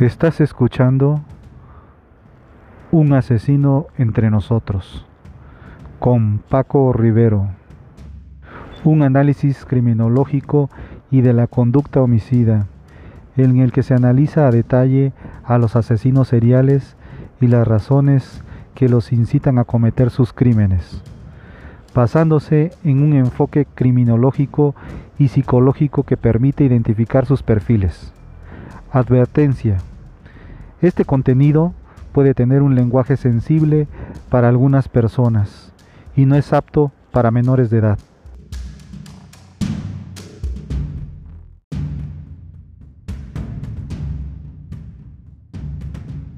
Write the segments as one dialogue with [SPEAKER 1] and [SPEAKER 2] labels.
[SPEAKER 1] Estás escuchando Un asesino entre nosotros con Paco Rivero. Un análisis criminológico y de la conducta homicida en el que se analiza a detalle a los asesinos seriales y las razones que los incitan a cometer sus crímenes, basándose en un enfoque criminológico y psicológico que permite identificar sus perfiles. Advertencia. Este contenido puede tener un lenguaje sensible para algunas personas y no es apto para menores de edad.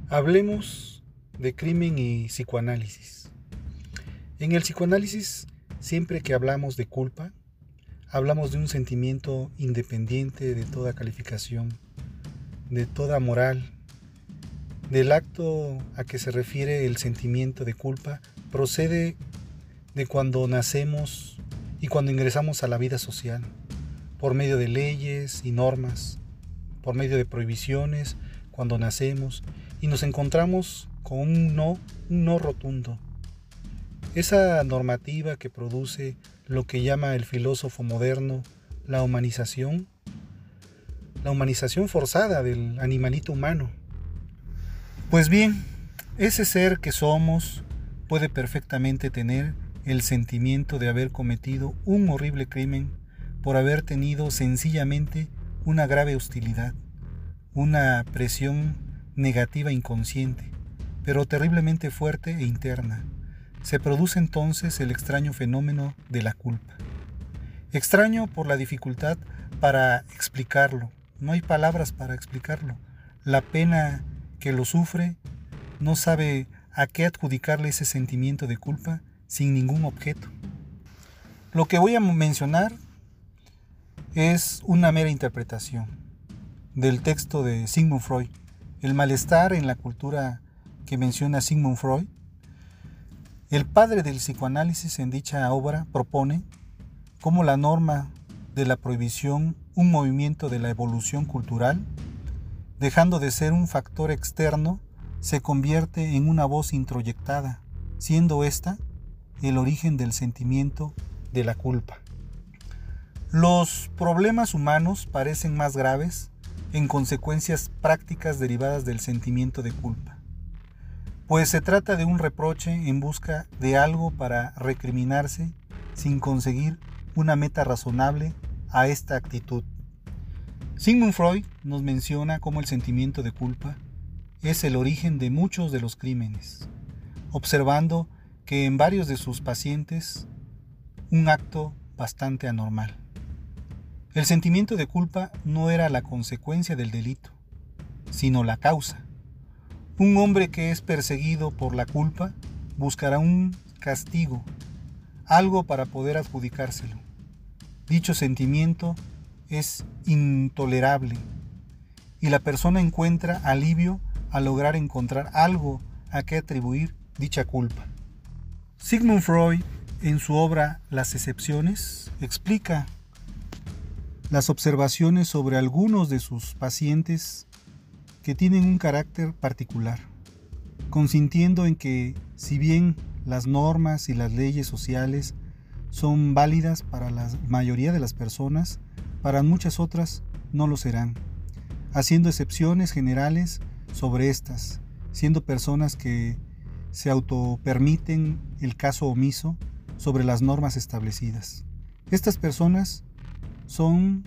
[SPEAKER 2] Hablemos de crimen y psicoanálisis. En el psicoanálisis, siempre que hablamos de culpa, hablamos de un sentimiento independiente de toda calificación de toda moral. Del acto a que se refiere el sentimiento de culpa procede de cuando nacemos y cuando ingresamos a la vida social, por medio de leyes y normas, por medio de prohibiciones, cuando nacemos y nos encontramos con un no, un no rotundo. Esa normativa que produce lo que llama el filósofo moderno la humanización la humanización forzada del animalito humano. Pues bien, ese ser que somos puede perfectamente tener el sentimiento de haber cometido un horrible crimen por haber tenido sencillamente una grave hostilidad, una presión negativa inconsciente, pero terriblemente fuerte e interna. Se produce entonces el extraño fenómeno de la culpa. Extraño por la dificultad para explicarlo, no hay palabras para explicarlo. La pena que lo sufre no sabe a qué adjudicarle ese sentimiento de culpa sin ningún objeto. Lo que voy a mencionar es una mera interpretación del texto de Sigmund Freud. El malestar en la cultura que menciona Sigmund Freud. El padre del psicoanálisis en dicha obra propone cómo la norma de la prohibición un movimiento de la evolución cultural, dejando de ser un factor externo, se convierte en una voz introyectada, siendo esta el origen del sentimiento de la culpa. Los problemas humanos parecen más graves en consecuencias prácticas derivadas del sentimiento de culpa, pues se trata de un reproche en busca de algo para recriminarse sin conseguir una meta razonable a esta actitud. Sigmund Freud nos menciona cómo el sentimiento de culpa es el origen de muchos de los crímenes, observando que en varios de sus pacientes un acto bastante anormal. El sentimiento de culpa no era la consecuencia del delito, sino la causa. Un hombre que es perseguido por la culpa buscará un castigo, algo para poder adjudicárselo. Dicho sentimiento es intolerable y la persona encuentra alivio al lograr encontrar algo a que atribuir dicha culpa. Sigmund Freud, en su obra Las excepciones, explica las observaciones sobre algunos de sus pacientes que tienen un carácter particular, consintiendo en que si bien las normas y las leyes sociales son válidas para la mayoría de las personas, para muchas otras no lo serán, haciendo excepciones generales sobre estas, siendo personas que se autopermiten el caso omiso sobre las normas establecidas. Estas personas son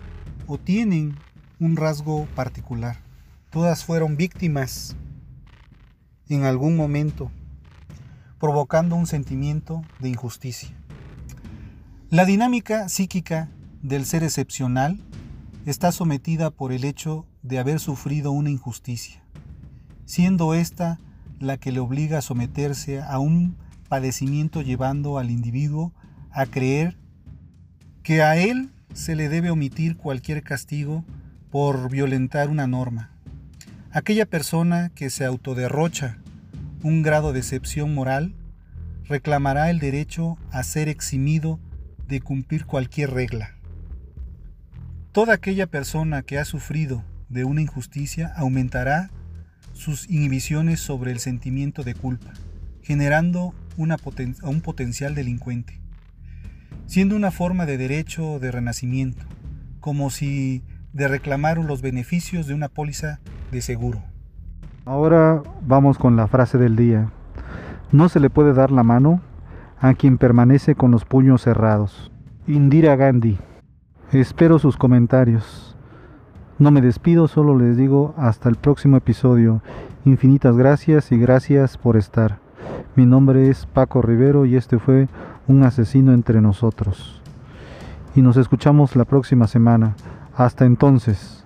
[SPEAKER 2] o tienen un rasgo particular. Todas fueron víctimas en algún momento, provocando un sentimiento de injusticia. La dinámica psíquica del ser excepcional está sometida por el hecho de haber sufrido una injusticia, siendo esta la que le obliga a someterse a un padecimiento llevando al individuo a creer que a él se le debe omitir cualquier castigo por violentar una norma. Aquella persona que se autoderrocha un grado de excepción moral reclamará el derecho a ser eximido de cumplir cualquier regla. Toda aquella persona que ha sufrido de una injusticia aumentará sus inhibiciones sobre el sentimiento de culpa, generando una a un potencial delincuente, siendo una forma de derecho de renacimiento, como si de reclamar los beneficios de una póliza de seguro.
[SPEAKER 1] Ahora vamos con la frase del día. No se le puede dar la mano a quien permanece con los puños cerrados. Indira Gandhi. Espero sus comentarios. No me despido, solo les digo hasta el próximo episodio. Infinitas gracias y gracias por estar. Mi nombre es Paco Rivero y este fue Un asesino entre nosotros. Y nos escuchamos la próxima semana. Hasta entonces.